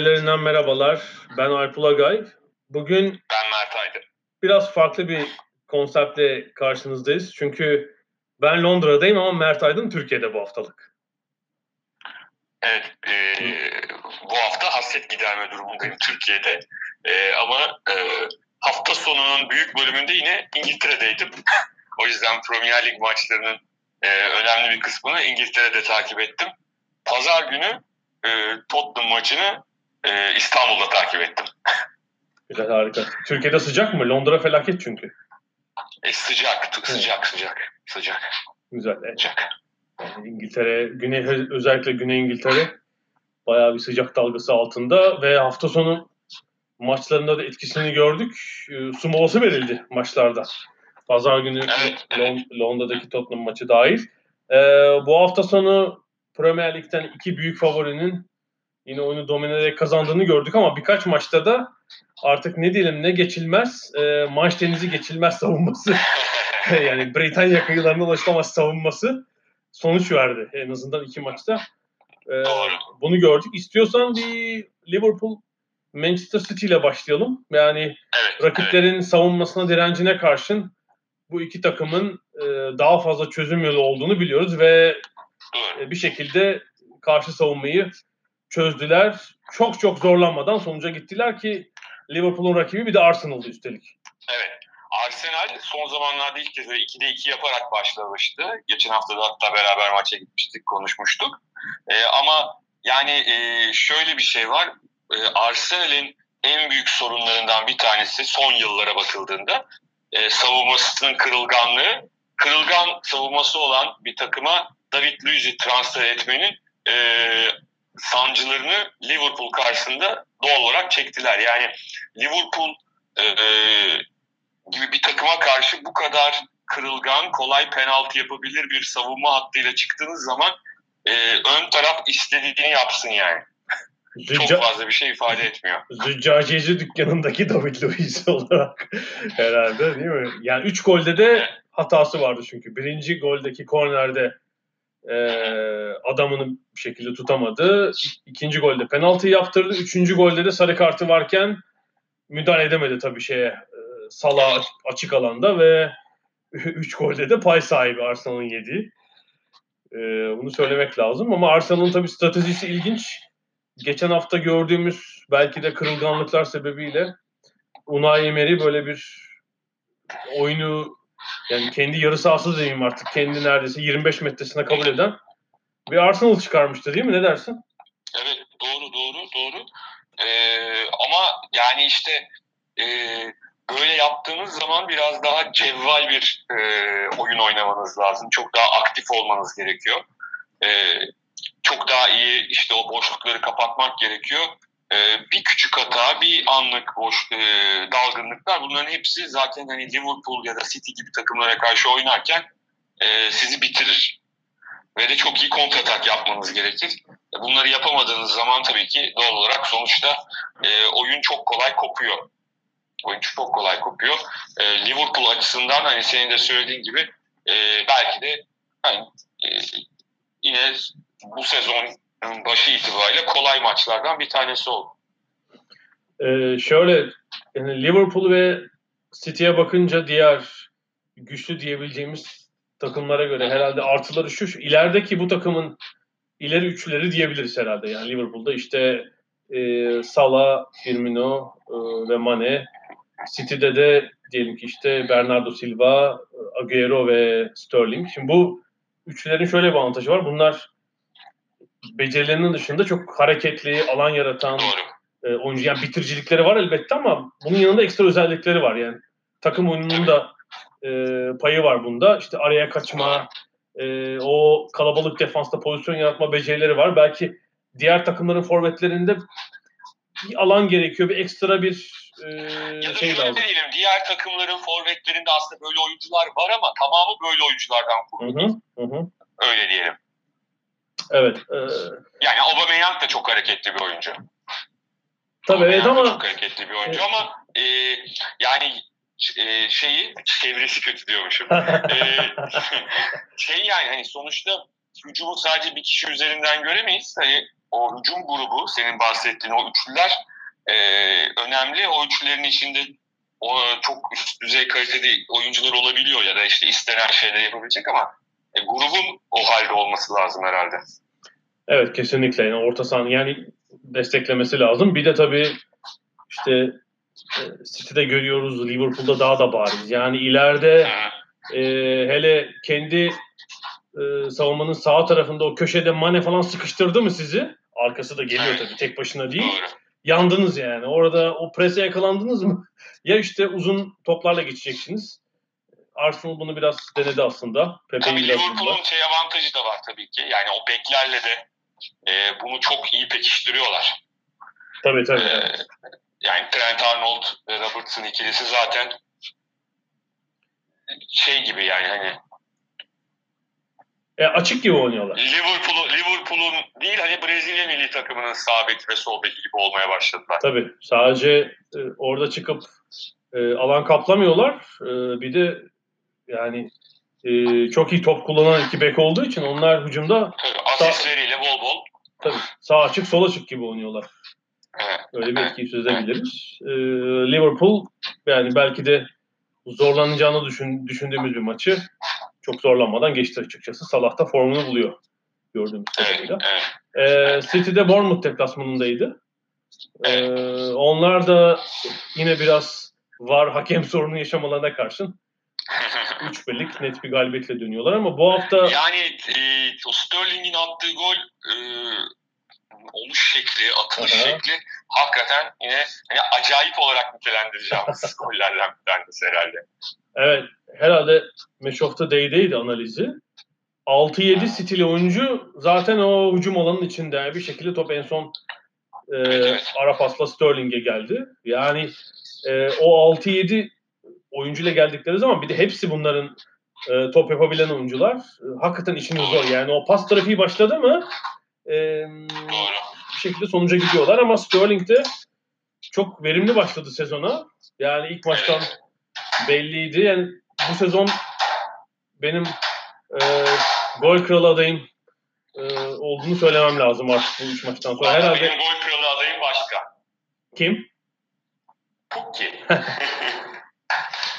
Ada sahillerinden merhabalar. Ben Alp Ulagay. Bugün Ben Mert Aydın. biraz farklı bir konseptle karşınızdayız. Çünkü ben Londra'dayım ama Mert Aydın Türkiye'de bu haftalık. Evet, e, bu hafta hasret giderme durumundayım Türkiye'de. E, ama e, hafta sonunun büyük bölümünde yine İngiltere'deydim. o yüzden Premier Lig maçlarının e, önemli bir kısmını İngiltere'de takip ettim. Pazar günü e, Tottenham maçını e, İstanbul'da takip ettim. Güzel harika. Türkiye'de sıcak mı? Londra felaket çünkü. E, sıcak, t- sıcak, sıcak, sıcak, Güzel. E, sıcak. Yani İngiltere, Güney, özellikle Güney İngiltere bayağı bir sıcak dalgası altında ve hafta sonu maçlarında da etkisini gördük. E, Su molası verildi maçlarda. Pazar günü Evet, evet. Lon- Londra'daki Tottenham maçı dahil. E, bu hafta sonu Premier Lig'den iki büyük favorinin yine oyunu domine ederek kazandığını gördük ama birkaç maçta da artık ne diyelim ne geçilmez e, Manş Denizi geçilmez savunması yani Britanya kıyılarına ulaşılamaz savunması sonuç verdi en azından iki maçta. Doğru. bunu gördük. İstiyorsan bir Liverpool Manchester City ile başlayalım. Yani Evet, evet. rakiplerin savunmasına direncine karşın bu iki takımın e, daha fazla çözüm yolu olduğunu biliyoruz ve e, bir şekilde karşı savunmayı çözdüler. Çok çok zorlanmadan sonuca gittiler ki Liverpool'un rakibi bir de Arsenal'dı üstelik. Evet. Arsenal son zamanlarda ilk kez böyle 2'de 2 yaparak başlamıştı. Geçen hafta da hatta beraber maça gitmiştik, konuşmuştuk. Ee, ama yani e, şöyle bir şey var. Ee, Arsenal'in en büyük sorunlarından bir tanesi son yıllara bakıldığında e, savunmasının kırılganlığı. Kırılgan savunması olan bir takıma David Luiz'i transfer etmenin e, sancılarını Liverpool karşısında doğal olarak çektiler. Yani Liverpool e, gibi bir takıma karşı bu kadar kırılgan, kolay penaltı yapabilir bir savunma hattıyla çıktığınız zaman e, ön taraf istediğini yapsın yani. Çok Zücca- fazla bir şey ifade etmiyor. Züccaciyeci dükkanındaki David Luiz olarak herhalde değil mi? Yani 3 golde de hatası vardı çünkü. Birinci goldeki kornerde e, adamını bir şekilde tutamadı. İkinci golde penaltı yaptırdı. Üçüncü golde de sarı kartı varken müdahale edemedi tabii şeye e, Salah açık alanda ve 3 golde de pay sahibi Arsenal'ın yediği. E, bunu söylemek lazım ama Arsenal'ın tabii stratejisi ilginç geçen hafta gördüğümüz belki de kırılganlıklar sebebiyle Unai Emery böyle bir oyunu yani kendi yarı sahası diyeyim artık kendi neredeyse 25 metresine kabul eden bir Arsenal çıkarmıştı değil mi? Ne dersin? Evet doğru doğru doğru. Ee, ama yani işte e, böyle yaptığınız zaman biraz daha cevval bir e, oyun oynamanız lazım. Çok daha aktif olmanız gerekiyor. E, çok daha iyi işte o boşlukları kapatmak gerekiyor. E, bir küçük hata, bir anlık boş e, dalgınlıklar bunların hepsi zaten hani Liverpool ya da City gibi takımlara karşı oynarken e, sizi bitirir. Ve de çok iyi kontratak yapmanız gerekir. Bunları yapamadığınız zaman tabii ki doğal olarak sonuçta e, oyun çok kolay kopuyor. Oyun çok kolay kopuyor. E, Liverpool açısından hani senin de söylediğin gibi e, belki de hani, e, yine bu sezon başı itibariyle kolay maçlardan bir tanesi oldu. Ee, şöyle yani Liverpool ve City'ye bakınca diğer güçlü diyebileceğimiz takımlara göre herhalde artıları şu, şu ilerideki bu takımın ileri üçleri diyebiliriz herhalde. Yani Liverpool'da işte e, Salah, Firmino e, ve Mane. City'de de diyelim ki işte Bernardo Silva, Agüero ve Sterling. Şimdi bu üçlerin şöyle bir avantajı var. Bunlar becerilerinin dışında çok hareketli, alan yaratan Doğru. e, oyuncu. Yani bitiricilikleri var elbette ama bunun yanında ekstra özellikleri var. Yani takım oyununun da e, payı var bunda. İşte araya kaçma, e, o kalabalık defansta pozisyon yaratma becerileri var. Belki diğer takımların forvetlerinde bir alan gerekiyor, bir ekstra bir e, Ya da şey lazım. diyelim, diğer takımların forvetlerinde aslında böyle oyuncular var ama tamamı böyle oyunculardan kurulu. hı, hı hı. Öyle diyelim. Evet. E, Yani Aubameyang da çok hareketli bir oyuncu. tabii evet ama çok hareketli bir oyuncu Evet. ama e, yani e, şeyi çevresi kötü diyormuşum. e, şey yani hani sonuçta hücumu sadece bir kişi üzerinden göremeyiz. Hani o hücum grubu senin bahsettiğin o üçlüler e, önemli. O üçlülerin içinde o çok üst düzey kaliteli oyuncular olabiliyor ya da işte istenen şeyleri yapabilecek ama e, grubun o halde olması lazım herhalde. Evet kesinlikle yani orta sahanın yani desteklemesi lazım. Bir de tabii işte e, City'de görüyoruz Liverpool'da daha da bariz. Yani ileride e, hele kendi e, savunmanın sağ tarafında o köşede Mane falan sıkıştırdı mı sizi? Arkası da geliyor tabii tek başına değil. Yandınız yani. Orada o prese yakalandınız mı? ya işte uzun toplarla geçeceksiniz. Arsenal bunu biraz denedi aslında. Pepe'yi Tabii Liverpool'un şey avantajı da var tabii ki. Yani o beklerle de e, bunu çok iyi pekiştiriyorlar. Tabii tabii. E, yani Trent Arnold ve Robertson ikilisi zaten şey gibi yani hani E, açık gibi oynuyorlar. Liverpool'un Liverpool'un değil hani Brezilya milli takımının sağ bek ve sol beki gibi olmaya başladılar. Tabii. Sadece e, orada çıkıp e, alan kaplamıyorlar. E, bir de yani e, çok iyi top kullanan iki bek olduğu için onlar hücumda asistleriyle bol bol. tabii sağ açık sol açık gibi oynuyorlar. Öyle bir etkiyi söz edebiliriz. E, Liverpool yani belki de zorlanacağını düşün, düşündüğümüz bir maçı çok zorlanmadan geçti açıkçası. Salah da formunu buluyor gördüğümüz kadarıyla. E, City'de Bournemouth deplasmanındaydı. E, onlar da yine biraz var hakem sorunu yaşamalarına karşın 3 birlik net bir galibiyetle dönüyorlar ama bu hafta yani e, o Sterling'in attığı gol e, oluş şekli, atılış Aha. şekli hakikaten yine hani acayip olarak nitelendireceğimiz gollerden bir tanesi herhalde. evet herhalde Match of the Day'deydi analizi. 6-7 stili oyuncu zaten o hücum alanının içinde bir şekilde top en son e, evet. ara pasla Sterling'e geldi. Yani e, o 6-7 oyuncuyla geldikleri zaman bir de hepsi bunların e, top yapabilen oyuncular. E, hakikaten işiniz zor. Yani o pas trafiği başladı mı e, bir şekilde sonuca gidiyorlar ama Sterling de çok verimli başladı sezona. Yani ilk maçtan belliydi. Yani bu sezon benim e, gol kralı adayım e, olduğunu söylemem lazım artık bu üç maçtan sonra. Herhalde Benim gol kralı adayım başka. kim? Pukki.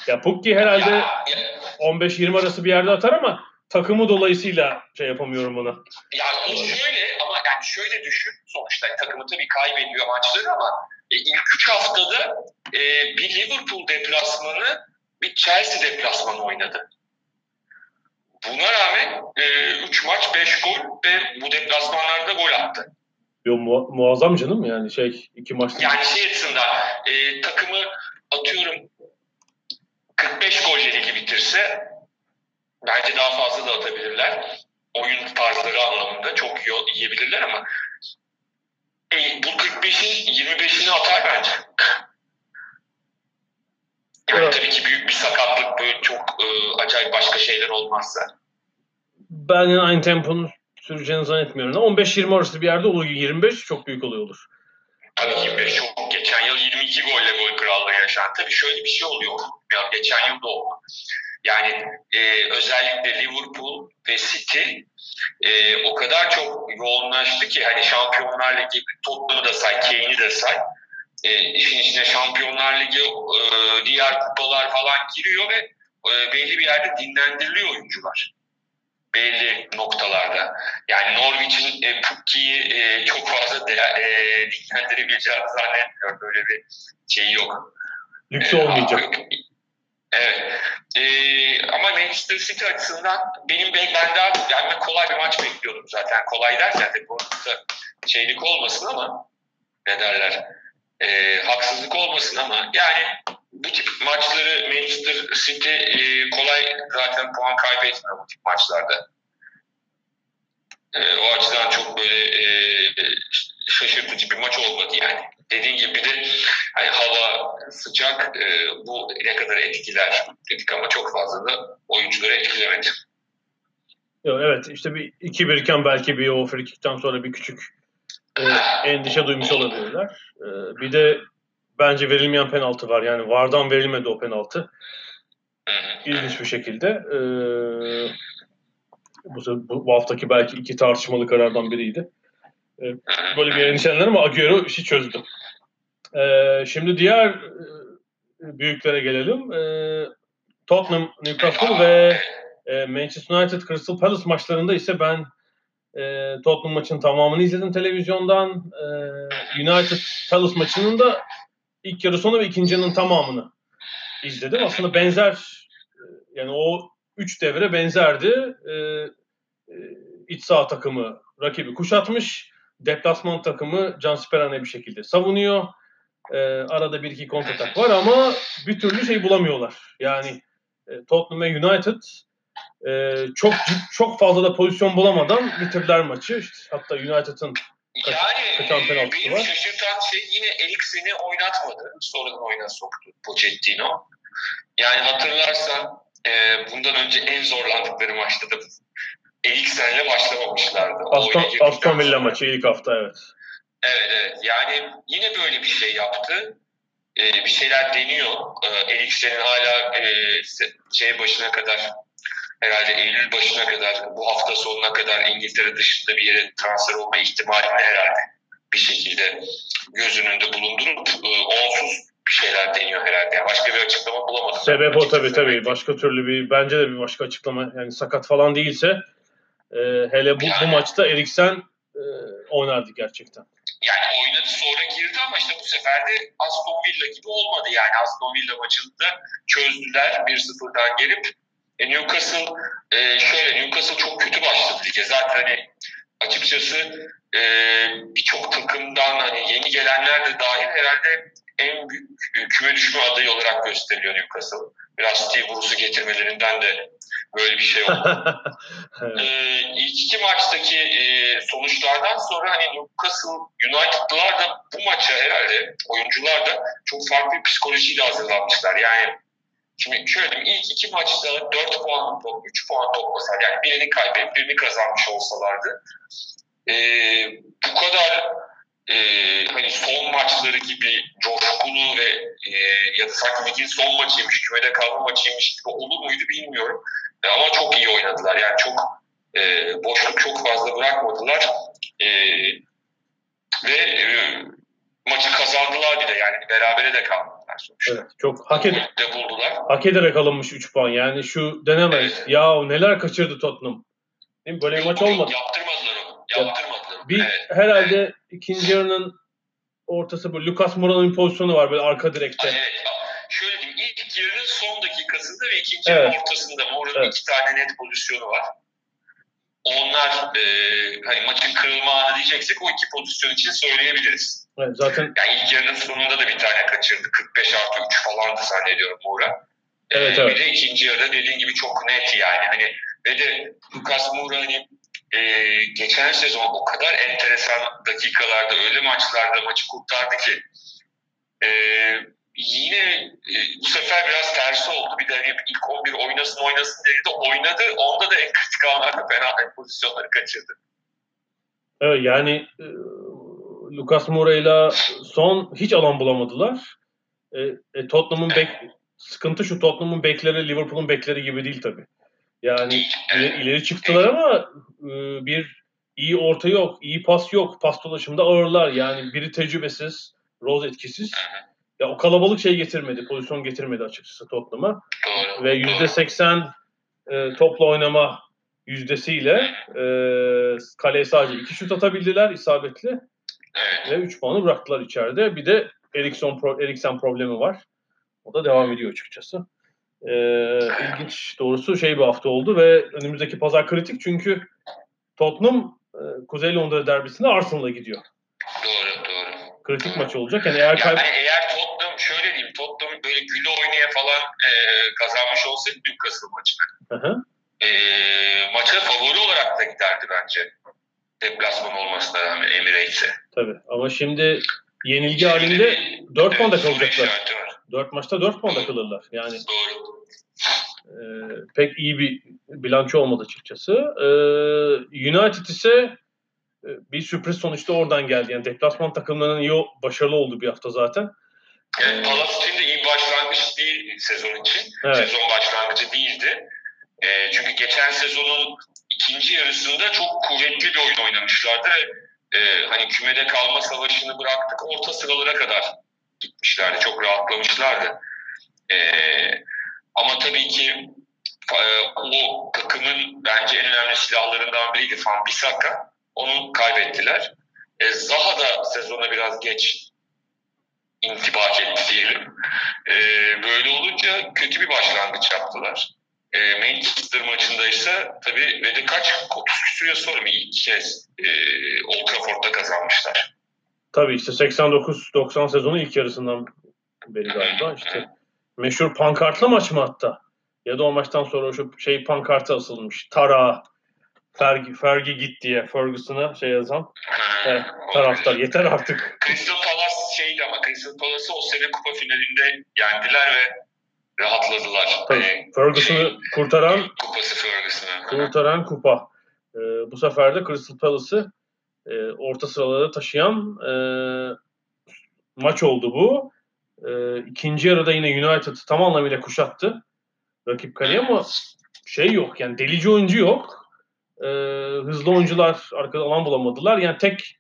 Ya Pukki herhalde Ya, ya, 15-20 arası bir yerde atar ama takımı dolayısıyla şey yapamıyorum ona. Yani o şöyle ama yani şöyle düşün. Sonuçta takımı tabii kaybediyor maçları ama e, ilk 3 haftada e, bir Liverpool deplasmanı bir Chelsea deplasmanı oynadı. Buna rağmen 3 maç 5 gol ve bu deplasmanlarda gol attı. Yo, mu- muazzam canım yani şey iki maçta. Yani şey açısından e, takımı atıyorum 45 gol ligi bitirse bence daha fazla da atabilirler. Oyun tarzları anlamında çok iyi yiyebilirler ama e, bu 45'in 25'ini atar bence. Yani Evet. tabii ki büyük bir sakatlık böyle çok e, acayip başka şeyler olmazsa. Ben aynı temponun süreceğini zannetmiyorum. 15-20 arası bir yerde olur. 25 çok büyük olay olur. Tabii 25 çok. Geçen yıl 22 golle gol krallığı yaşandı. Tabii şöyle bir şey oluyor. Ya geçen yıl da oldu. Yani e, özellikle Liverpool ve City e, o kadar çok yoğunlaştı ki hani Şampiyonlar Ligi Tottenham'ı da say, Kane'i de say. E, işin içine Şampiyonlar Ligi e, diğer kupalar falan giriyor ve e, belli bir yerde dinlendiriliyor oyuncular. Belli noktalarda. Yani Norwich'in e, Pukki'yi e, çok fazla de, e, dinlendirebileceğini zannetmiyorum. Böyle bir şey yok. Lüks olmayacak. Evet. Ee, ama Manchester City açısından benim ben daha yani kolay bir maç bekliyordum zaten. Kolay derken de bu şeylik olmasın ama ne derler e, haksızlık olmasın ama yani bu tip maçları Manchester City e, kolay zaten puan kaybetmiyor bu tip maçlarda. E, o açıdan çok böyle e, şaşırtıcı bir maç olmadı yani. Dediğin gibi bir de hani hava sıcak e, bu ne kadar etkiler dedik ama çok fazla da oyuncuları etkilemedi. Evet işte bir 2-1 iken belki bir o frikikten sonra bir küçük endişe duymuş olabilirler. E, bir de bence verilmeyen penaltı var. Yani Vardan verilmedi o penaltı. İlginç bir şekilde. E, bu, bu haftaki belki iki tartışmalı karardan biriydi. E, böyle bir endişelenir ama Agüero işi çözdü. Şimdi diğer e, büyüklere gelelim. Tottenham, Newcastle ve e, Manchester United Crystal Palace maçlarında ise ben e, Tottenham maçının tamamını izledim televizyondan. E, United Palace maçının da ilk yarı sonu ve ikinci yarının tamamını izledim. Aslında benzer yani o üç devre benzerdi. E, e, iç saha takımı rakibi kuşatmış. Deplasman takımı Can Sperane bir şekilde savunuyor. E, arada bir iki kontratak var ama bir türlü şey bulamıyorlar. Yani e, Tottenham ve United e, çok çok fazla da pozisyon bulamadan bitirdiler maçı. İşte, hatta United'ın yani kaçan benim var. şaşırtan şey yine Eriksen'i oynatmadı. Sonradan oyuna soktu Pochettino. Yani hatırlarsan e, bundan önce en zorlandıkları maçta da Eriksen'le başlamamışlardı. Aston, Aston Villa maçı ilk hafta evet. Evet evet. Yani yine böyle bir şey yaptı. Ee, bir şeyler deniyor. Ee, Eriksen'in hala e, şey başına kadar herhalde Eylül başına kadar bu hafta sonuna kadar İngiltere dışında bir yere transfer olma ihtimalini herhalde bir şekilde göz önünde bulundurup e, onsuz bir şeyler deniyor herhalde. Yani başka bir açıklama bulamadım. Sebep o tabii tabii. Başka türlü bir bence de bir başka açıklama. Yani sakat falan değilse e, hele bu, yani, bu maçta Eriksen e, oynardı gerçekten. Yani oynadı sonra girdi ama işte bu sefer de Aston Villa gibi olmadı. Yani Aston Villa maçında çözdüler 1-0'dan gelip e, Newcastle e, şöyle Newcastle çok kötü başladı lige. Zaten hani açıkçası e, birçok takımdan hani yeni gelenler de dahil herhalde en büyük e, küme düşme adayı olarak gösteriliyor Newcastle. Biraz Steve Bruce'u getirmelerinden de böyle bir şey oldu. evet. ee, ilk iki maçtaki e, sonuçlardan sonra hani Newcastle United'lılar da bu maça herhalde oyuncular da çok farklı bir psikolojiyle hazırlanmışlar. Yani Şimdi şöyle diyeyim, ilk iki maçta 4 puan, 3 puan toplasalar yani birini kaybedip birini kazanmış olsalardı e, bu kadar e, hani son maçları gibi coşkulu ve e, ya da sanki ligin son maçıymış, kümede kalma maçıymış gibi olur muydu bilmiyorum. E, ama çok iyi oynadılar. Yani çok e, boşluk çok fazla bırakmadılar. E, ve e, maçı kazandılar bir de yani berabere de kaldılar sonuçta. Evet, çok hak, ed de buldular. hak ederek alınmış 3 puan. Yani şu denemeyiz. Evet. Ya neler kaçırdı Tottenham. Değil mi? Böyle bir maç olmadı. Yaptırmadılar onu. Yaptırmadılar. Bir evet. herhalde evet. ikinci yarının ortası bu. Lucas Moura'nın pozisyonu var böyle arka direkte. Evet. Şöyle diyeyim. ilk yarının son dakikasında ve ikinci evet. yarının ortasında Moura'nın evet. iki tane net pozisyonu var onlar e, hani maçın kırılma anı diyeceksek o iki pozisyon için söyleyebiliriz. Evet, zaten yani ilk yarının sonunda da bir tane kaçırdı. 45 artı 3 falandı zannediyorum Moura. Evet, ee, evet. Bir de ikinci yarıda dediğin gibi çok net yani. Hani ve de Lucas Moura hani e, geçen sezon o kadar enteresan dakikalarda öyle maçlarda maçı kurtardı ki e, yine e, bu sefer biraz tersi oldu. Bir de hani ilk 11 oynasın oynasın dedi de oynadı. Onda da en kritik anlarda fena pozisyonları kaçırdı. Evet yani e, Lucas Moura ile son hiç alan bulamadılar. E, e, Tottenham'ın bek sıkıntı şu Tottenham'ın bekleri Liverpool'un bekleri gibi değil tabi. Yani ileri, ileri çıktılar ama e, bir iyi orta yok, iyi pas yok. Pas dolaşımında ağırlar. Yani biri tecrübesiz, Rose etkisiz. ya o kalabalık şey getirmedi, pozisyon getirmedi açıkçası Tottenham'a. Ve yüzde seksen e, topla oynama yüzdesiyle e, kaleye sadece iki şut atabildiler isabetli Evet. ve 3 puanı bıraktılar içeride. Bir de Erikson pro, Eriksen problemi var. O da devam ediyor açıkçası. E, ilginç doğrusu şey bir hafta oldu ve önümüzdeki pazar kritik çünkü Tottenham e, Kuzey Londra derbisinde Arsenal'a gidiyor. Doğru, doğru. Kritik maç olacak. Yani eğer kay- Yani eğer Tottenham şöyle diyeyim Tottenham böyle güle oynaya falan e, kazanmış olsaydı Newcastle maçını Hı hı. e, maça favori olarak da giderdi bence. Deplasman olmasına rağmen Emirates'e. Tabii. Ama şimdi yenilgi halinde 4 puanda Evet, soru kalacaklar. işareti var. 4 maçta 4 puanda kalırlar. Yani Doğru. e, pek iyi bir bilanço olmadı açıkçası. E, United ise e, bir sürpriz sonuçta oradan geldi. Yani deplasman takımlarının iyi, başarılı olduğu bir hafta zaten. Yani Palace için de iyi başlangıç değil sezon için. Evet. Sezon başlangıcı değildi. E, çünkü geçen sezonun ikinci yarısında çok kuvvetli bir oyun oynamışlardı ve e, hani kümede kalma savaşını bıraktık orta sıralara kadar gitmişlerdi. Çok rahatlamışlardı. E, ama tabii ki e, o takımın bence en önemli silahlarından biriydi Van Bissaka. Onu kaybettiler. E, Zaha da sezona biraz geç intibak etti diyelim. E, böyle olunca kötü bir başlangıç yaptılar. E, Manchester maçında ise tabii ve de kaç 30 küsur yıl sonra mı ilk kez e, Old Trafford'da kazanmışlar. Tabii işte 89-90 sezonu ilk yarısından beri galiba. işte meşhur pankartlı maç mı hatta? Ya da o maçtan sonra şu şey pankartı asılmış. Tara, Fergie, Fergie git diye Ferguson'a şey yazan evet, taraftar. Yeter artık. Crystal Palace şeydi ama Crystal Palace'ı o sene kupa finalinde yendiler ve rahatladılar. Tabii. Hani Ferguson'ı kurtaran kupası Ferguson'ı. kurtaran kupa. Ee, bu sefer de Crystal Palace'ı e, orta sıralara taşıyan e, maç oldu bu. E, ikinci yarıda yine United tam anlamıyla kuşattı rakip kaleye ama şey yok yani delici oyuncu yok. E, hızlı oyuncular arkada alan bulamadılar. Yani tek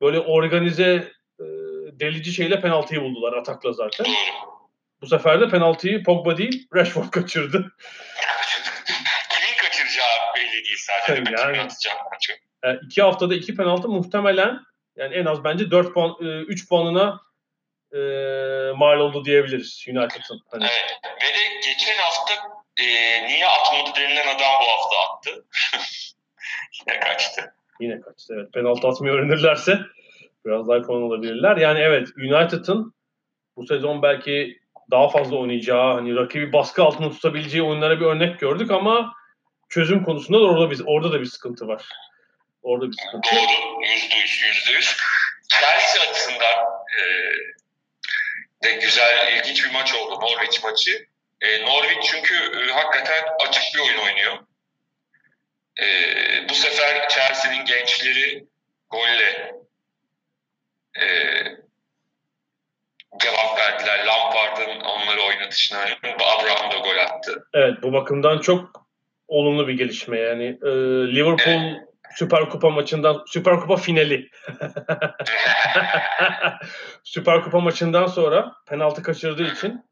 böyle organize e, delici şeyle penaltıyı buldular atakla zaten. Bu sefer de penaltıyı Pogba değil Rashford kaçırdı. Kimin kaçıracağı belli değil sadece. Yani. Atacağı maçı. Yani iki haftada iki penaltı muhtemelen yani en az bence 4 puan 3 puanına e, mal oldu diyebiliriz United'ın. Hani Evet. Ve de geçen hafta e, niye atmadı denilen adam bu hafta attı. Yine kaçtı. yine kaçtı. Evet. Penaltı atmayı öğrenirlerse biraz daha puan alabilirler. Yani evet United'ın bu sezon belki daha fazla oynayacağı, hani rakibi baskı altında tutabileceği oyunlara bir örnek gördük ama çözüm konusunda da orada bir, orada da bir sıkıntı var. Orada bir sıkıntı. Doğru. Yüzde yüz. Yüzde yüz. Chelsea açısından e, de güzel, ilginç bir maç oldu. Norwich maçı. E, Norwich çünkü e, hakikaten açık bir oyun oynuyor. E, bu sefer Chelsea'nin gençleri golle e, cevap verdiler. Lampard'ın onları oynatışına. Abraham da gol attı. Evet bu bakımdan çok olumlu bir gelişme yani. E, Liverpool Süper Kupa maçından Süper Kupa finali. Süper Kupa maçından sonra penaltı kaçırdığı için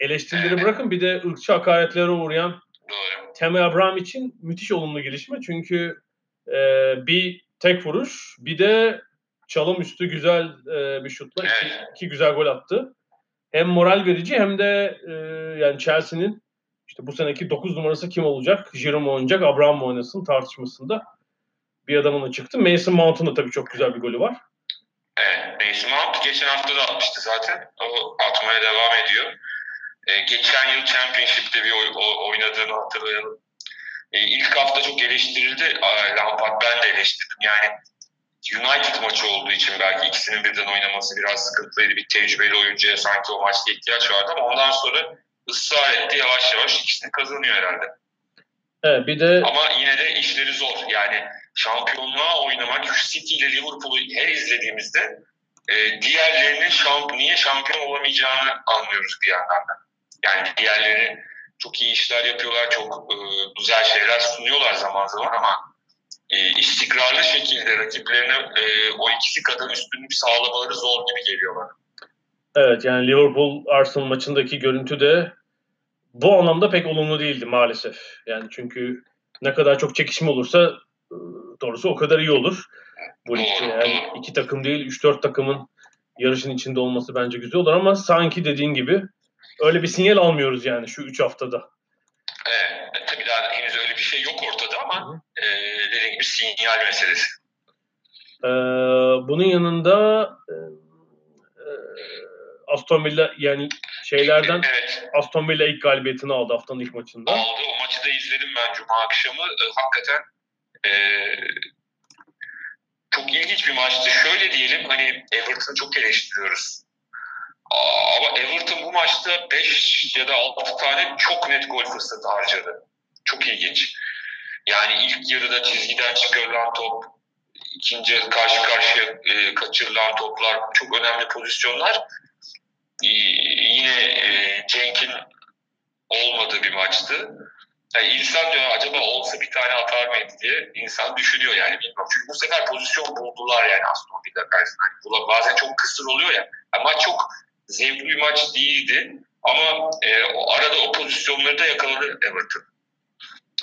eleştirileri bırakın bir de ırkçı hakaretlere uğrayan Doğru. Temi Abraham için müthiş olumlu gelişme. Çünkü e, bir tek vuruş bir de çalım üstü güzel e, bir şutla iki, iki güzel gol attı. Hem moral verici hem de e, yani Chelsea'nin işte bu seneki 9 numarası kim olacak? Mu oynayacak, Abraham mı oynasın tartışmasında bir adamına çıktı. Mason Mount'un da tabii çok güzel bir golü var. Evet, Mason Mount geçen hafta da atmıştı zaten. O atmaya devam ediyor. Ee, geçen yıl Championship'te bir oy- o- oynadığını hatırlayalım. Ee, ilk hafta çok eleştirildi. Lampard ben de eleştirdim. Yani United maçı olduğu için belki ikisinin birden oynaması biraz sıkıntılıydı. Bir tecrübeli oyuncuya sanki o maçta ihtiyaç vardı ama ondan sonra ısrar etti. Yavaş yavaş ikisini kazanıyor herhalde. Evet, bir de Ama yine de işleri zor. Yani şampiyonluğa oynamak City ile Liverpool'u her izlediğimizde e, diğerlerinin şamp niye şampiyon olamayacağını anlıyoruz bir yandan da. Yani diğerleri çok iyi işler yapıyorlar, çok e, güzel şeyler sunuyorlar zaman zaman ama e, istikrarlı şekilde rakiplerine e, o ikisi kadar üstünlük sağlamaları zor gibi geliyor bana. Evet yani Liverpool Arsenal maçındaki görüntü de bu anlamda pek olumlu değildi maalesef. Yani çünkü ne kadar çok çekişme olursa e, doğrusu o kadar iyi olur. Bu ligde yani iki takım değil 3-4 takımın yarışın içinde olması bence güzel olur ama sanki dediğin gibi öyle bir sinyal almıyoruz yani şu 3 haftada. Evet, tabii daha henüz öyle bir şey yok ortada ama e, gibi sinyal meselesi. Ee, bunun yanında e, e, Aston Villa yani şeylerden Evet, Aston Villa ilk galibiyetini aldı haftanın ilk maçında. aldı. O maçı da izledim ben Cuma akşamı. E, hakikaten e, çok ilginç bir maçtı. Şöyle diyelim hani Everton'ı çok eleştiriyoruz. Aa, Ama Everton bu maçta 5 ya da 6 tane çok net gol fırsatı harcadı. Çok ilginç. Yani ilk yarıda çizgiden çıkarılan top, ikinci yarı karşı karşıya e, kaçırılan toplar çok önemli pozisyonlar. E, yine e, Cenk'in olmadığı bir maçtı. Yani insan diyor acaba olsa bir tane atar mıydı diye insan düşünüyor yani bilmiyorum. Çünkü bu sefer pozisyon buldular yani Aston Villa karşısında. Yani bazen çok kısır oluyor ya. Yani maç çok zevkli bir maç değildi. Ama e, o arada o pozisyonları da yakaladı Everton.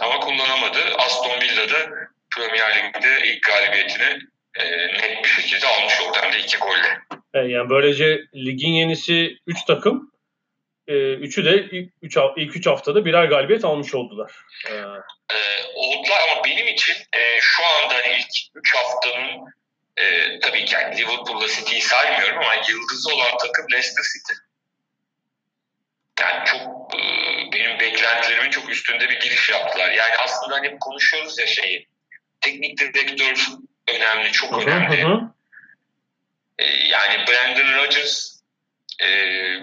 Ama kullanamadı. Aston Villa'da Premier Lig'de ilk galibiyetini e, net bir şekilde almış oldu. Hem de iki golle. E, yani böylece ligin yenisi 3 takım. E, üçü de ilk 3 ilk üç haftada birer galibiyet almış oldular. E, e, oldular ama benim için e, şu anda hani ilk 3 haftanın e, tabii ki yani Liverpool'la City'yi saymıyorum ama yıldızı olan takım Leicester City. Yani çok benim beklentilerimin çok üstünde bir giriş yaptılar. Yani aslında hani konuşuyoruz ya şeyi. Teknik direktör önemli, çok hı önemli. hı. E, yani Brandon Rodgers e,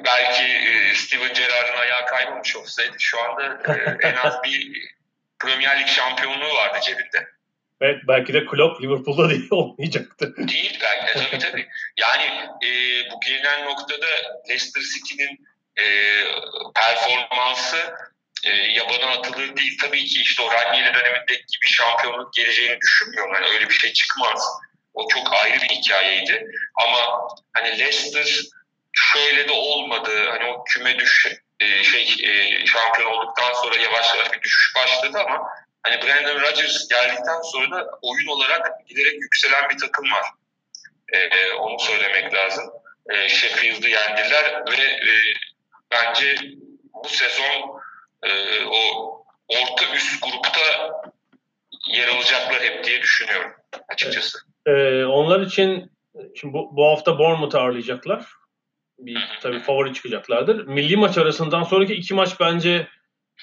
belki e, Steven Gerrard'ın ayağı kaymamış olsaydı şu anda e, en az bir Premier Lig şampiyonluğu vardı cebinde. Evet, belki de Klopp Liverpool'da değil olmayacaktı. Değil belki de tabii tabii. Yani e, bu gelinen noktada Leicester City'nin e, performansı e, yabana atılır değil. Tabii ki işte o Ranieri dönemindeki gibi şampiyonluk geleceğini düşünmüyorum. Yani öyle bir şey çıkmaz. O çok ayrı bir hikayeydi. Ama hani Leicester şöyle de olmadı. Hani o küme düş e, şey e, şampiyon olduktan sonra yavaş yavaş bir düşüş başladı ama hani Brandon Rodgers geldikten sonra da oyun olarak giderek yükselen bir takım var. E, onu söylemek lazım. E, Sheffield'ı yendiler ve e, bence bu sezon e, o orta üst grupta yer alacaklar hep diye düşünüyorum açıkçası. E, onlar için şimdi bu, bu hafta Bournemouth'u ağırlayacaklar. Bir tabii favori çıkacaklardır. Milli maç arasından sonraki iki maç bence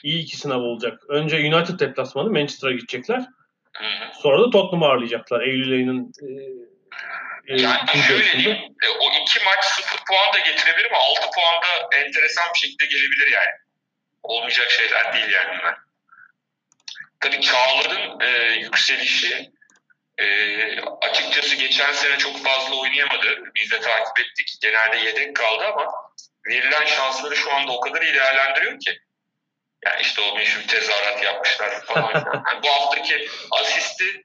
iyi iki sınav olacak. Önce United deplasmanı Manchester'a gidecekler. Sonra da Tottenham'ı ağırlayacaklar. Eylül ayının e, e, Yani şöyle diyeyim, o iki maç sıfır puan da getirebilir ama altı puan da enteresan bir şekilde gelebilir yani. Olmayacak şeyler değil yani bunlar. Tabii Çağlar'ın e, yükselişi e, açıkçası geçen sene çok fazla oynayamadı. Biz de takip ettik. Genelde yedek kaldı ama verilen şansları şu anda o kadar iyi değerlendiriyor ki. Yani işte o meşhur tezahürat yapmışlar falan. Yani bu haftaki asisti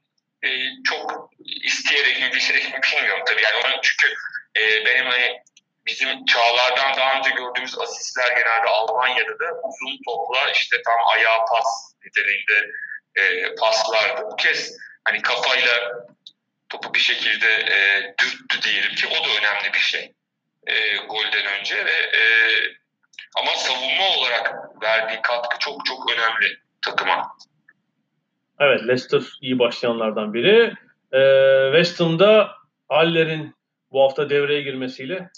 şey bilmiyorum tabii. Yani onun çünkü e, benim hani bizim çağlardan daha önce gördüğümüz asistler genelde Almanya'da da uzun topla işte tam ayağa pas niteliğinde e, paslardı. Bu kez hani kafayla topu bir şekilde e, dürttü diyelim ki o da önemli bir şey e, golden önce ve e, ama savunma olarak verdiği katkı çok çok önemli takıma. Evet Leicester iyi başlayanlardan biri. E, West Ham'da Haller'in bu hafta devreye girmesiyle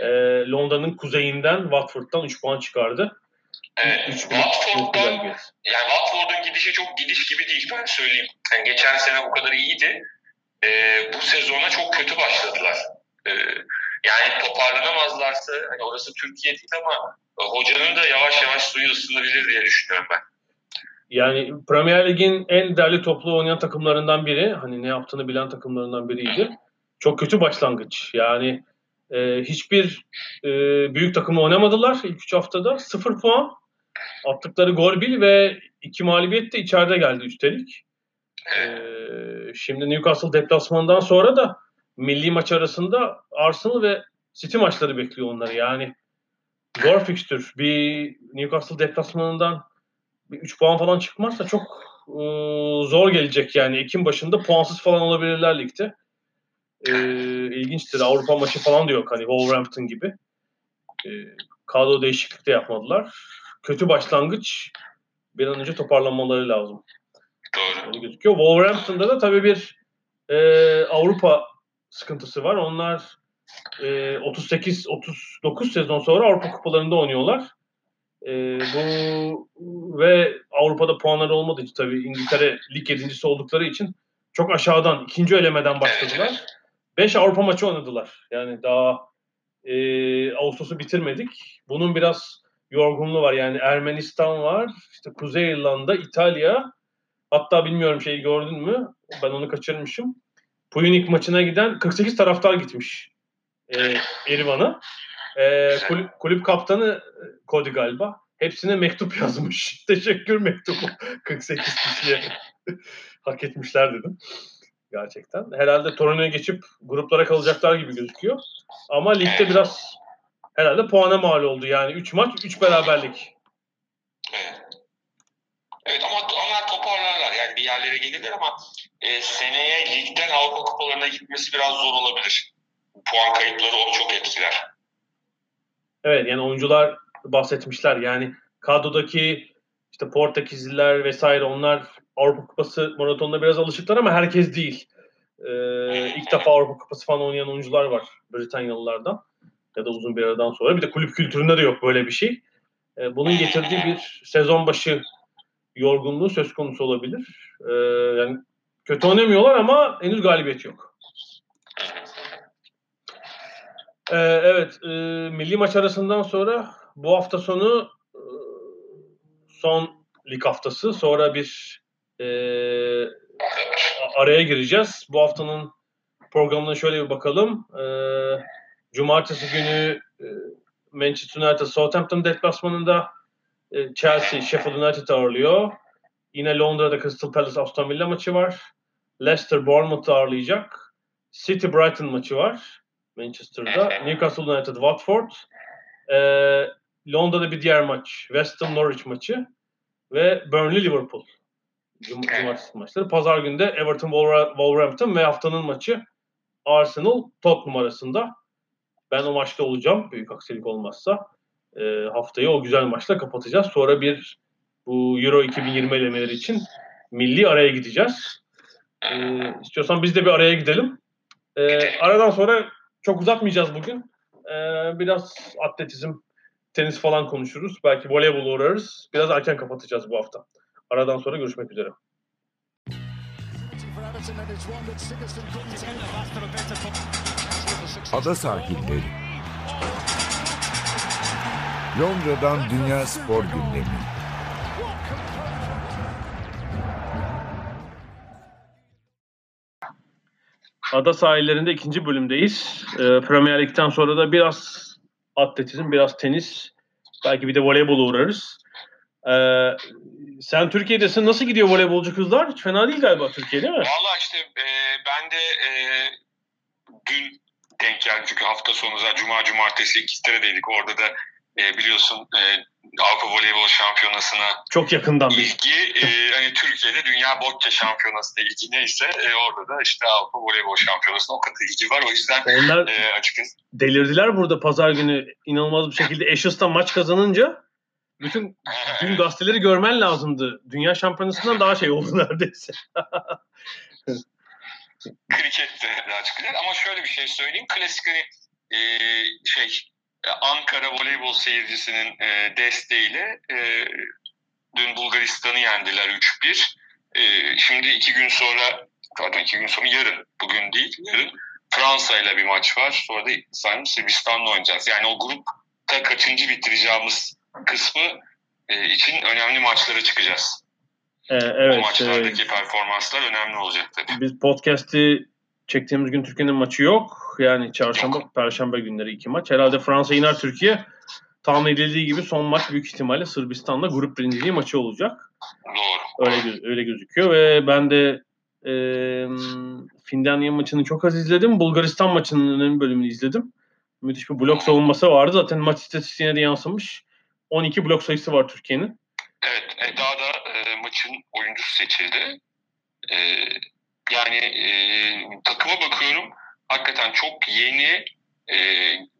e, Londra'nın kuzeyinden Watford'dan 3 puan çıkardı. Evet. 3 Watford'dan yani Watford'un gidişi çok gidiş gibi değil ben söyleyeyim. Yani geçen sene bu kadar iyiydi. Ee, bu sezona çok kötü başladılar. Ee, yani toparlanamazlarsa hani orası Türkiye değil ama e, hocanın da yavaş yavaş suyu ısınabilir diye düşünüyorum ben. Yani Premier Lig'in en değerli toplu oynayan takımlarından biri. Hani ne yaptığını bilen takımlarından biriydi. Çok kötü başlangıç. Yani e, hiçbir e, büyük takımı oynamadılar ilk 3 haftada. 0 puan. Attıkları gol bir ve iki mağlubiyet de içeride geldi üstelik. E, şimdi Newcastle deplasmanından sonra da milli maç arasında Arsenal ve City maçları bekliyor onları. Yani zor fikstür. Bir Newcastle deplasmanından bir 3 puan falan çıkmazsa çok e, zor gelecek yani. Ekim başında puansız falan olabilirler ligde. E, ilginçtir. Avrupa maçı falan da yok. Hani Wolverhampton gibi. E, kadro değişiklik de yapmadılar. Kötü başlangıç. Bir an önce toparlanmaları lazım. Doğru. Öyle gözüküyor. Wolverhampton'da da tabii bir e, Avrupa sıkıntısı var. Onlar e, 38-39 sezon sonra Avrupa kupalarında oynuyorlar. E, bu ve Avrupa'da puanları olmadığı için tabii İngiltere lig yedincisi oldukları için çok aşağıdan ikinci elemeden başladılar. 5 Avrupa maçı oynadılar. Yani daha e, Ağustos'u bitirmedik. Bunun biraz yorgunluğu var. Yani Ermenistan var, işte Kuzey İrlanda, İtalya. Hatta bilmiyorum şeyi gördün mü? Ben onu kaçırmışım. Puyunik maçına giden 48 taraftar gitmiş. E, Erivan'a. E, kulüp, kulüp kaptanı e, Cody galiba. Hepsine mektup yazmış. Teşekkür mektubu. 48 kişiye. Hak etmişler dedim. Gerçekten. Herhalde Torino'ya geçip gruplara kalacaklar gibi gözüküyor. Ama ligde biraz herhalde puana mal oldu. Yani 3 maç, 3 beraberlik. Evet. Evet ama onlar toparlarlar. Yani bir yerlere gelirler ama e, seneye ligden Avrupa kupalarına gitmesi biraz zor olabilir. Puan kayıpları onu çok etkiler. Evet yani oyuncular bahsetmişler. Yani kadrodaki işte Portekizliler vesaire onlar Avrupa Kupası maratonuna biraz alışıklar ama herkes değil. Ee, ilk defa Avrupa Kupası falan oynayan oyuncular var Britanyalılardan ya da uzun bir aradan sonra. Bir de kulüp kültüründe de yok böyle bir şey. Ee, bunun getirdiği bir sezon başı yorgunluğu söz konusu olabilir. Ee, yani kötü oynamıyorlar ama henüz galibiyet yok. Ee, evet, e, milli maç arasından sonra bu hafta sonu e, son lig haftası. Sonra bir e, araya gireceğiz. Bu haftanın programına şöyle bir bakalım. E, Cumartesi günü e, Manchester United Southampton deplasmanında e, Chelsea Sheffield United ağırlıyor. Yine Londra'da Crystal Palace Aston Villa maçı var. Leicester Bournemouth'u ağırlayacak. City Brighton maçı var Manchester'da. Newcastle United Watford. E, Londra'da bir diğer maç West Ham Norwich maçı ve Burnley Liverpool. Cum Cumartesi maçları. Pazar günde Everton Wolverhampton ve haftanın maçı Arsenal Tottenham arasında. Ben o maçta olacağım. Büyük aksilik olmazsa. E, haftayı o güzel maçla kapatacağız. Sonra bir bu Euro 2020 elemeleri için milli araya gideceğiz. E, istiyorsan biz de bir araya gidelim. E, aradan sonra çok uzatmayacağız bugün. E, biraz atletizm, tenis falan konuşuruz. Belki voleybol uğrarız. Biraz erken kapatacağız bu hafta. Aradan sonra görüşmek üzere. Ada sahilleri. Londra'dan Dünya Spor Gündemi. Ada sahillerinde ikinci bölümdeyiz. Ee, Premier Lig'den sonra da biraz atletizm, biraz tenis, belki bir de voleybol uğrarız. Ee, sen Türkiye'desin. Nasıl gidiyor voleybolcu kızlar? Hiç fena değil galiba Türkiye değil mi? Valla işte e, ben de e, dün denk geldi çünkü hafta sonu zaten Cuma Cumartesi İkiztere'deydik. Orada da e, biliyorsun e, Avrupa Voleybol Şampiyonası'na çok yakından ilgi e, hani Türkiye'de Dünya Bocce Şampiyonası'na ilgi neyse e, orada da işte Avrupa Voleybol Şampiyonası'na o kadar ilgi var. O yüzden Onlar e, açıkçası delirdiler burada pazar günü inanılmaz bir şekilde Ashes maç kazanınca bütün dün gazeteleri görmen lazımdı. Dünya şampiyonasından daha şey oldu neredeyse. Krikette daha çıkacak ama şöyle bir şey söyleyeyim. Klasik hani, e, şey Ankara voleybol seyircisinin e, desteğiyle e, dün Bulgaristan'ı yendiler 3-1. E, şimdi iki gün sonra zaten iki gün sonra yarın bugün değil yarın Fransa ile bir maç var. Sonra da sanırım Sırbistan'la oynayacağız. Yani o grupta kaçıncı bitireceğimiz kısmı e, için önemli maçlara çıkacağız. Ee, evet. O maçlardaki e, performanslar önemli olacak tabii. Biz podcast'i çektiğimiz gün Türkiye'nin maçı yok. Yani çarşamba, perşembe günleri iki maç. Herhalde Fransa iner Türkiye. Tahmin edildiği gibi son maç büyük ihtimalle Sırbistan'la grup birinciliği maçı olacak. Doğru. Öyle öyle gözüküyor ve ben de e, Finlandiya maçını çok az izledim. Bulgaristan maçının önemli bölümünü izledim. Müthiş bir blok savunması vardı. Zaten maç istatistiğine de yansımış. 12 blok sayısı var Türkiye'nin. Evet, Eda da e, maçın oyuncusu seçildi. E, yani e, takıma bakıyorum. Hakikaten çok yeni, e,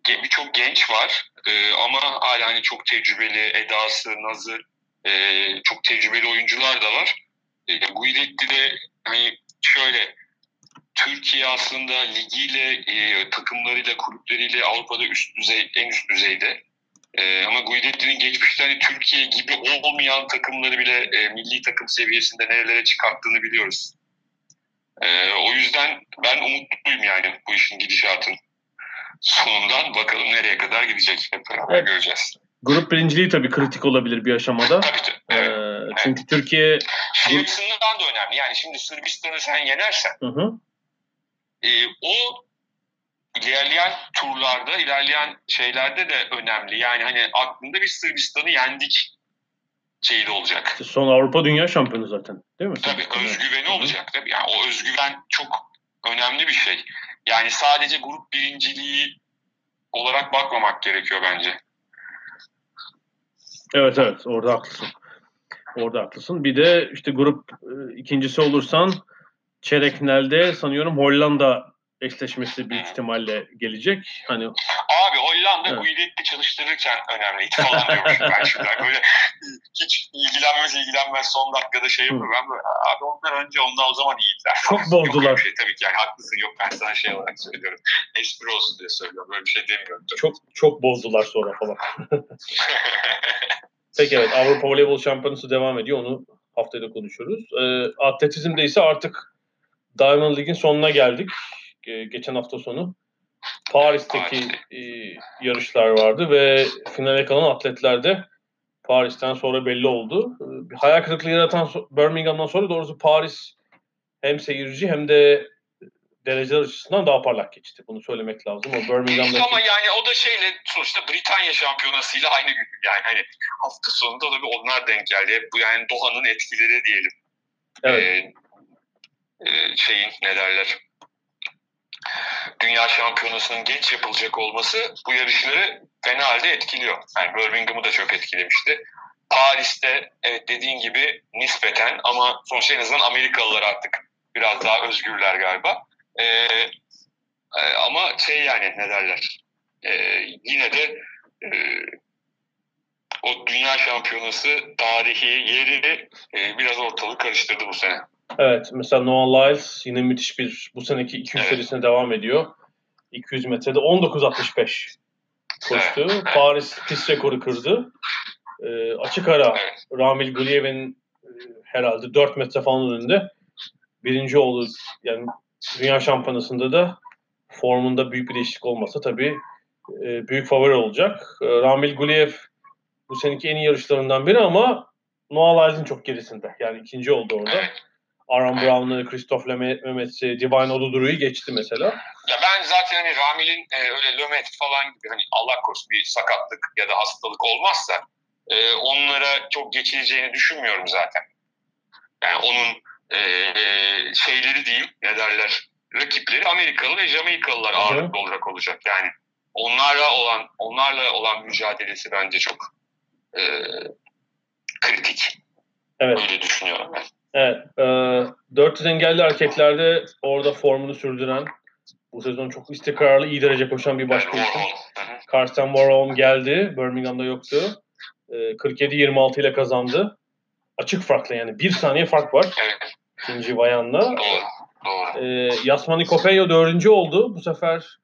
birçok genç var. E, ama hala hani çok tecrübeli, Eda'sı, Naz'ı, e, çok tecrübeli oyuncular da var. E, Guidetti de hani şöyle Türkiye aslında ligiyle, e, takımlarıyla, kulüpleriyle Avrupa'da üst düzey, en üst düzeyde. E, ama Guidetti'nin geçmişte hani Türkiye gibi olmayan takımları bile e, milli takım seviyesinde nerelere çıkarttığını biliyoruz. E, o yüzden ben umutluyum yani bu işin gidişatın sonundan. Bakalım nereye kadar gidecek. Hep beraber Evet. göreceğiz. Grup birinciliği tabii kritik olabilir bir aşamada. Tabii tabii. Ee, Evet. çünkü Türkiye Şey açısından da önemli. Yani şimdi Sırbistan'ı sen yenersen hı hı, e, o ilerleyen turlarda, ilerleyen şeylerde de önemli. Yani hani aklında bir Sırbistan'ı yendik şeyi de olacak. son Avrupa Dünya Şampiyonu zaten değil mi? Tabii özgüveni Hı hı. olacak tabii. Yani o özgüven çok önemli bir şey. Yani sadece grup birinciliği olarak bakmamak gerekiyor bence. Evet evet orada haklısın. Orada haklısın. Bir de işte grup e, ikincisi olursan çeyrek finalde sanıyorum Hollanda eşleşmesi büyük ihtimalle gelecek. Hani Abi Hollanda Evet. Guidetti çalıştırırken önemliydi falan diyormuşum ben şimdi. Böyle hiç ilgilenmez ilgilenmez son dakikada şey yapıyor. Ben böyle abi onlar önce onlar o zaman iyiydiler. Çok Yok bozdular. bir şey tabii ki yani haklısın yok ben sana şey olarak söylüyorum. Espri olsun diye söylüyorum. Böyle bir şey demiyorum. tabii. çok çok bozdular sonra falan. Peki evet Avrupa Voleybol Şampiyonası devam ediyor. Onu haftaya da konuşuruz. Ee, atletizmde ise artık Diamond League'in sonuna geldik. Ee, geçen hafta sonu Paris'teki e, yarışlar vardı ve finale kalan atletler de Paris'ten sonra belli oldu. Ee, bir hayal kırıklığı yaratan Birmingham'dan sonra doğrusu Paris hem seyirci hem de dereceler açısından daha parlak geçti. Bunu söylemek lazım. O Birmingham'daki Ama yani o da şeyle sonuçta Britanya şampiyonasıyla aynı gün. Yani hani hafta sonunda da bir onlar denk geldi. Hep bu yani Doha'nın etkileri diyelim. evet, Ee, e, şeyin ne derler Dünya Şampiyonası'nın geç yapılacak olması bu yarışları fena halde etkiliyor. Yani Birmingham'ı da çok etkilemişti. Paris'te evet dediğin gibi nispeten ama sonuçta en azından Amerikalılar artık biraz daha özgürler galiba. Ee, e, ama şey yani ne derler Ee, yine de e, o Dünya Şampiyonası tarihi yeri e, biraz ortalığı karıştırdı bu sene. Evet, mesela Noah Lyles yine müthiş bir bu seneki 200 Evet. serisine devam ediyor. 200 metrede 19.65 koştu. Paris pist rekoru kırdı. Ee, açık ara. Ramil Guliyev'in e, herhalde 4 metre falan önünde birinci oldu. Yani dünya şampiyonasında da formunda büyük bir değişiklik olmasa tabii e, büyük favori olacak. E, Ramil Guliyev bu seneki en iyi yarışlarından biri ama Noah Lyles'in çok gerisinde. Yani ikinci oldu orada. Aaron Brown'ı, Christoph Mehmet'i, Divine Oduduru'yu geçti mesela. Ya ben zaten hani Ramil'in e, öyle lömet falan gibi hani Allah korusun bir sakatlık ya da hastalık olmazsa e, onlara çok geçileceğini düşünmüyorum zaten. Yani onun e, e, şeyleri diyeyim ne derler rakipleri Amerikalı ve Jamaikalılar ağırlıklı olarak olacak. Yani onlarla olan onlarla olan mücadelesi bence çok e, kritik. Evet. Öyle düşünüyorum ben. Evet. E, 400 engelli erkeklerde orada formunu sürdüren, bu sezon çok istikrarlı, iyi derece koşan bir başka isim. Karsten Warholm geldi. Birmingham'da yoktu. E, 47-26 ile kazandı. Açık farkla yani. Bir saniye fark var. İkinci. Doğru. E, Yasmani Kopeyo dördüncü oldu. Bu sefer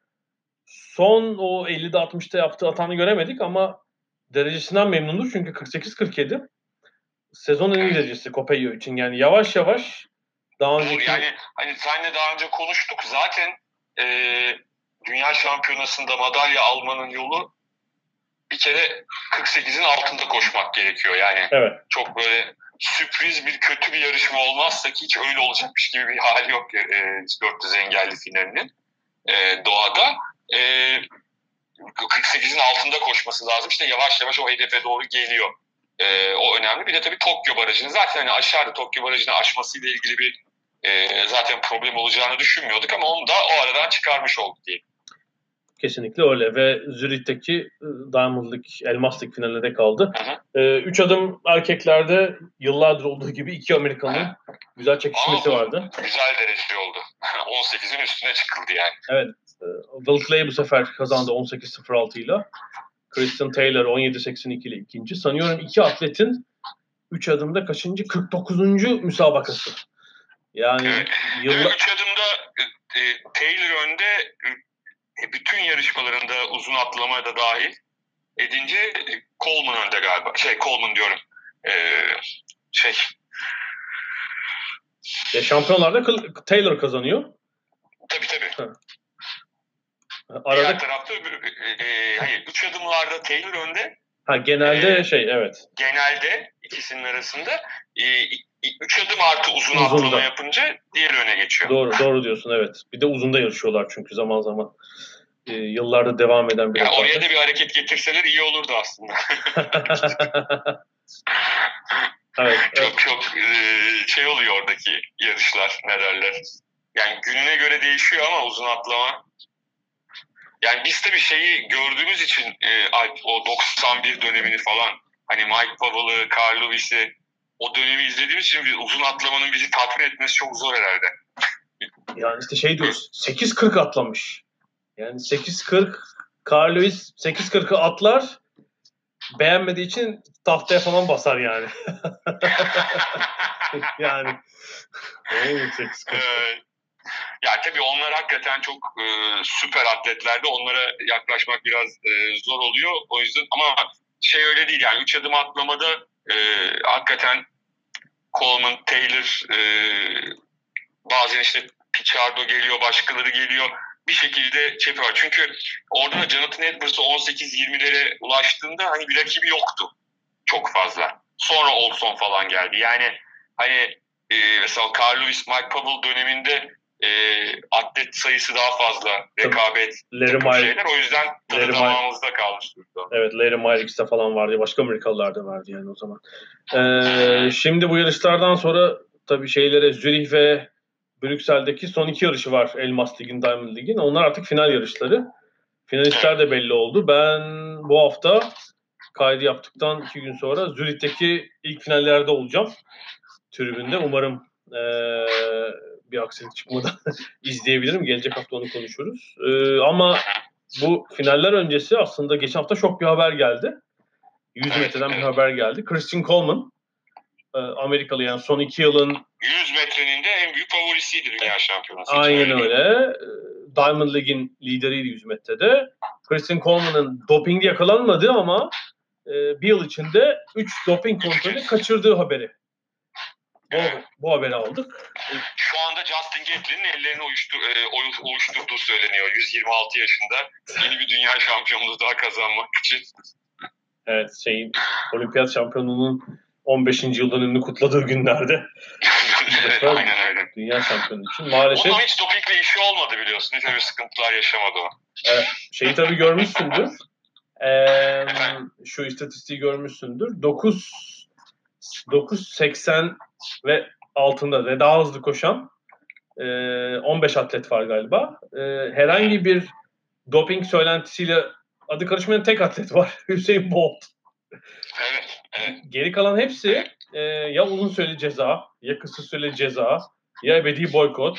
son o 50'de 60'ta yaptığı hatanı göremedik ama derecesinden memnundur. Çünkü 48-47 sezon en iyi derecesi Kopeyo için. Yani yavaş yavaş daha önceki yani hani seninle daha önce konuştuk. Zaten e, dünya şampiyonasında madalya almanın yolu bir kere 48'in altında koşmak gerekiyor. Yani evet. çok böyle sürpriz bir kötü bir yarışma olmazsa ki hiç öyle olacakmış gibi bir hali yok e, 400 engelli finalinin e, doğada. E, 48'in altında koşması lazım. İşte yavaş yavaş o hedefe doğru geliyor e, o önemli bir de tabii Tokyo barajını zaten hani aşağıda Tokyo barajını aşmasıyla ilgili bir e, zaten problem olacağını düşünmüyorduk ama onu da o aradan çıkarmış olduk diye. Kesinlikle öyle ve Zürich'teki e, Diamond League, Elmas League finaline de kaldı. Hı hı. Ee, üç adım erkeklerde yıllardır olduğu gibi iki Amerikanın güzel çekişmesi Ama vardı. Güzel derece oldu. 18'in üstüne çıkıldı yani. Ee, Will Clay bu sefer kazandı 18-06 ile. Christian Taylor 17-82 ile ikinci. Sanıyorum iki atletin 3 adımda kaçıncı? 49. müsabakası. Yani Evet. yıllar... Üç adımda e, Taylor önde e, bütün yarışmalarında uzun atlama da dahil edince e, Coleman önde galiba. Şey Coleman diyorum. E, şey Ya şampiyonlarda Taylor kazanıyor. tabii tabii. Arada Diğer tarafta e, e, hayır üç adımlarda Taylor önde. ha, genelde Ee, şey evet. Genelde ikisinin arasında e, üç adım artı uzun Uzunda. atlama yapınca diğeri öne geçiyor. Doğru doğru diyorsun evet. Bir de uzunda yarışıyorlar çünkü zaman zaman. Ee, yıllarda devam eden bir Yani oraya da bir hareket getirseler iyi olurdu aslında. evet, evet. çok çok e, şey oluyor oradaki yarışlar ne derler. Yani gününe göre değişiyor ama uzun atlama. Yani biz tabii şeyi gördüğümüz için e, Alp, o 91 dönemini falan hani Mike Powell'ı, Carl Lewis'i o dönemi izlediğimiz için bir uzun atlamanın bizi tatmin etmesi çok zor herhalde. Yani işte şey diyoruz. 8.40 atlamış. Yani 8.40 Carl Lewis 8.40'ı atlar beğenmediği için tahtaya falan basar yani. yani. Evet, 8.40. Ee, ya tabii onlar hakikaten çok e, süper atletlerdi. Onlara yaklaşmak biraz e, zor oluyor. O yüzden ama şey öyle değil yani. Üç adım atlamada e, hakikaten Coleman, Taylor e, bazen işte Pichardo geliyor, başkaları geliyor. Bir şekilde şey var. Çünkü orada da Jonathan Edwards 18-20'lere ulaştığında hani bir rakibi yoktu. Çok fazla. Sonra Olson falan geldi. Yani hani e, mesela Carl Lewis, Mike Powell döneminde e, atlet sayısı daha fazla. Rekabet, Larry Myers, şeyler. O yüzden tadı Larry damağımızda kalmış durumda. evet Larry Myricks'te falan vardı. Başka Amerikalılar da vardı yani o zaman. Ee, şimdi bu yarışlardan sonra tabii şeylere Zürih ve Brüksel'deki son iki yarışı var Elmas Lig'in, Diamond Lig'in. Onlar artık final yarışları. Finalistler de belli oldu. Ben bu hafta kaydı yaptıktan iki gün sonra Zürih'teki ilk finallerde olacağım. Tribünde. Umarım eee, bir aksilik çıkmadan izleyebilirim. Gelecek hafta onu konuşuruz. Eee, ama bu finaller öncesi aslında geçen hafta çok bir haber geldi. 100 metreden bir haber geldi. Christian Coleman eee, Amerikalı yani son iki yılın 100 metrenin de en büyük favorisiydi dünya şampiyonası. Aynen öyle. Ee, Diamond League'in lideriydi 100 metrede. Christian Coleman'ın dopingde yakalanmadı ama e, bir yıl içinde 3 doping kontrolü kaçırdığı haberi. Bu, bu haberi aldık. Şu anda Justin Gatlin'in ellerini uyuştur, e, oyu- uyuşturduğu söyleniyor. 126 yaşında yeni bir dünya şampiyonluğu daha kazanmak için. Evet şeyin olimpiyat şampiyonluğunun 15. yıldan ünlü kutladığı günlerde Aynen öyle. dünya şampiyonu için maalesef Onun hiç dopingle işi olmadı biliyorsun. Hiç öyle sıkıntılar yaşamadı o. şeyi tabii görmüşsündür. Ee, şu istatistiği görmüşsündür. 9 9.80 ve altında ve daha hızlı koşan e, 15 atlet var galiba. E, herhangi bir doping söylentisiyle adı karışmayan tek atlet var. Hüseyin Bolt. Evet. evet. Geri kalan hepsi e, ya uzun süreli ceza, ya kısa süreli ceza, ya ebedi boykot,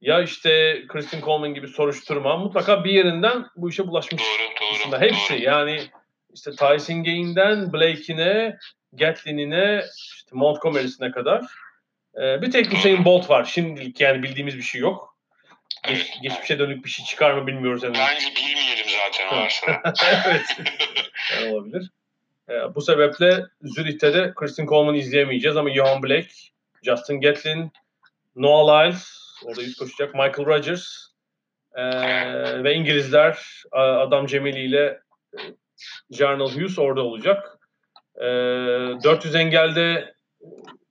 ya işte Christian Coleman gibi soruşturma. Mutlaka bir yerinden bu işe bulaşmış. Doğru doğru. Aslında hepsi doğru. yani işte Tyson Gain'den Blake'ine, Gatlin'ine, işte Montgomery'sine kadar. Ee, bir tek Hüseyin Bolt var. Şimdilik yani bildiğimiz bir şey yok. Geç, geçmişe dönük bir şey çıkar mı bilmiyoruz henüz. Bence bilmeyelim zaten varsa. evet. Yani olabilir. Ee, bu sebeple Zürich'te de Christian Coleman'ı izleyemeyeceğiz ama Johan Blake, Justin Gatlin, Noah Lyles, orada yüz koşacak, Michael Rogers ee, ve İngilizler Adam Cemili ile e, Jarnell Hughes orada olacak. Ee, 400 engelde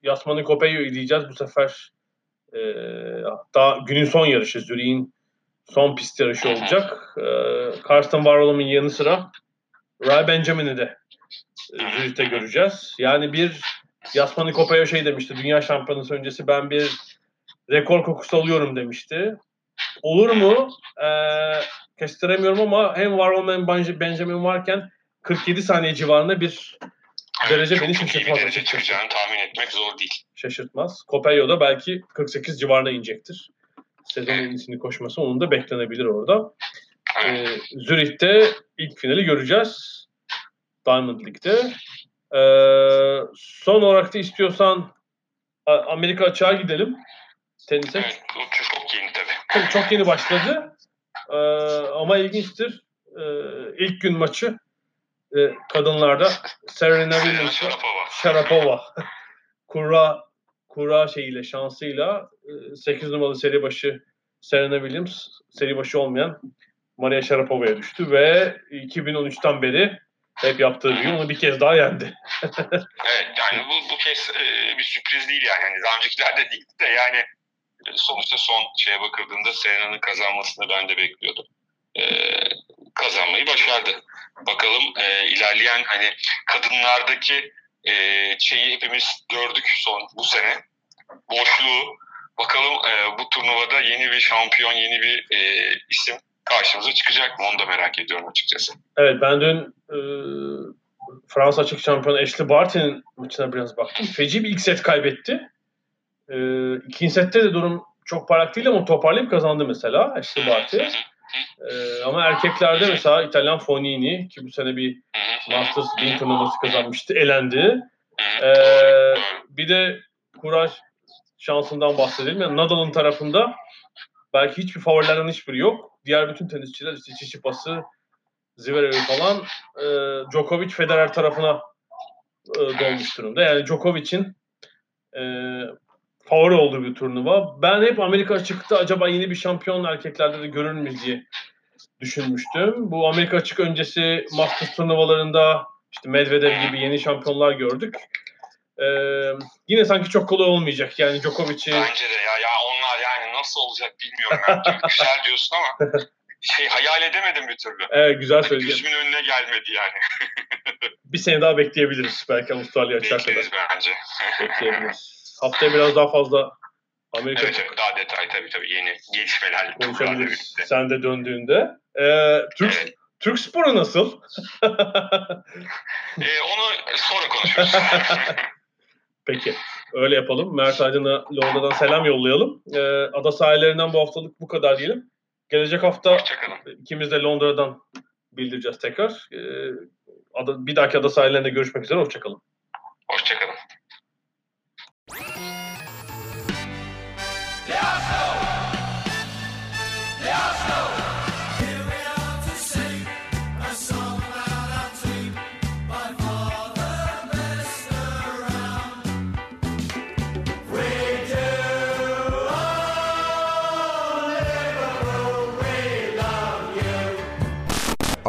Yasmani Kopeyo'yu izleyeceğiz bu sefer. Ee, hatta günün son yarışı, Zürich'in son pist yarışı olacak. Ee, Karsten Warholm'un yanı sıra Ray Benjamin'i de e, Zürich'te göreceğiz. Yani bir Yasmani Kopeyo şey demişti. Dünya şampiyonası öncesi ben bir rekor kokusu alıyorum demişti. Olur mu? Ee, kestiremiyorum ama hem Warhol hem Benj- Benjamin varken 47 saniye civarında bir derece çok, beni çok iyi bir derece açıkçası. çıkacağını tahmin etmek zor değil. Şaşırtmaz. Copello da belki 48 civarına inecektir. Sezon en iyisini koşması onun da beklenebilir orada. Evet. Ee, Zürih'te ilk finali göreceğiz. Diamond League'de. Ee, son olarak da istiyorsan Amerika açığa gidelim. Tenise. Evet, çok yeni tabii. Tabii çok yeni başladı. Ee, ama ilginçtir. Ee, ilk gün maçı e, kadınlarda Serena Williams Sharapova. Kura kura şeyiyle şansıyla 8 numaralı seri başı Serena Williams seri başı olmayan Maria Sharapova'ya düştü ve 2013'ten beri hep yaptığı gibi onu bir kez daha yendi. Evet yani bu, bu kez e, bir sürpriz değil yani. yani daha öncekilerde değildi de yani e, sonuçta son şeye bakıldığında Serena'nın kazanmasını ben de bekliyordum. E, kazanmayı başardı. Bakalım e, ilerleyen hani kadınlardaki e, şeyi hepimiz gördük son bu sene. Boşluğu. Bakalım e, bu turnuvada yeni bir şampiyon, yeni bir e, isim karşımıza çıkacak mı? Onu da merak ediyorum açıkçası. Evet ben dün e, Fransa açık şampiyonu Ashley Barty'nin maçına biraz baktım. Feci bir ilk set kaybetti. E, ikinci sette de durum çok parlak değil ama toparlayıp kazandı mesela Ashley Barty. E, ama erkeklerde mesela İtalyan Fonini ki bu sene bir Masters 1000 turnuvası kazanmıştı. Elendi. Ee, bir de Kuraj şansından bahsedelim. Yani Nadal'ın tarafında belki hiçbir favorilerden hiçbiri yok. Diğer bütün tenisçiler işte Çiçipas'ı, Zverev'i falan e, Djokovic Federer tarafına e, dolmuş durumda. Yani Djokovic'in e, favori olduğu bir turnuva. Ben hep Amerika açıkta acaba yeni bir şampiyon erkeklerde de görür müyüz diye düşünmüştüm. Bu Amerika açık öncesi Masters turnuvalarında işte Medvedev gibi yeni şampiyonlar gördük. Ee, yine sanki çok kolay olmayacak. Yani Djokovic'i Bence de ya, ya onlar yani nasıl olacak bilmiyorum. Yani güzel diyorsun ama şey hayal edemedim bir türlü. evet, güzel Hani söyleyeceğim. gözümün önüne gelmedi yani. Bir sene daha bekleyebiliriz. Belki Avustralya açar kadar Bekleriz bence. bekleyebiliriz. Haftaya biraz daha fazla Amerika Evet, evet daha detay tabii tabii yeni gelişmelerle konuşabiliriz. Sen de döndüğünde. Ee, Türk, Evet. Türk sporu nasıl? Ee, onu sonra konuşuruz. Peki. Öyle yapalım. Mert Aydın'a Londra'dan selam yollayalım. Ee, ada sahillerinden bu haftalık bu kadar diyelim. Gelecek hafta ikimiz de Londra'dan bildireceğiz tekrar. Ee, ada, bir dahaki ada sahillerinde görüşmek üzere. Hoşçakalın. Hoşçakalın.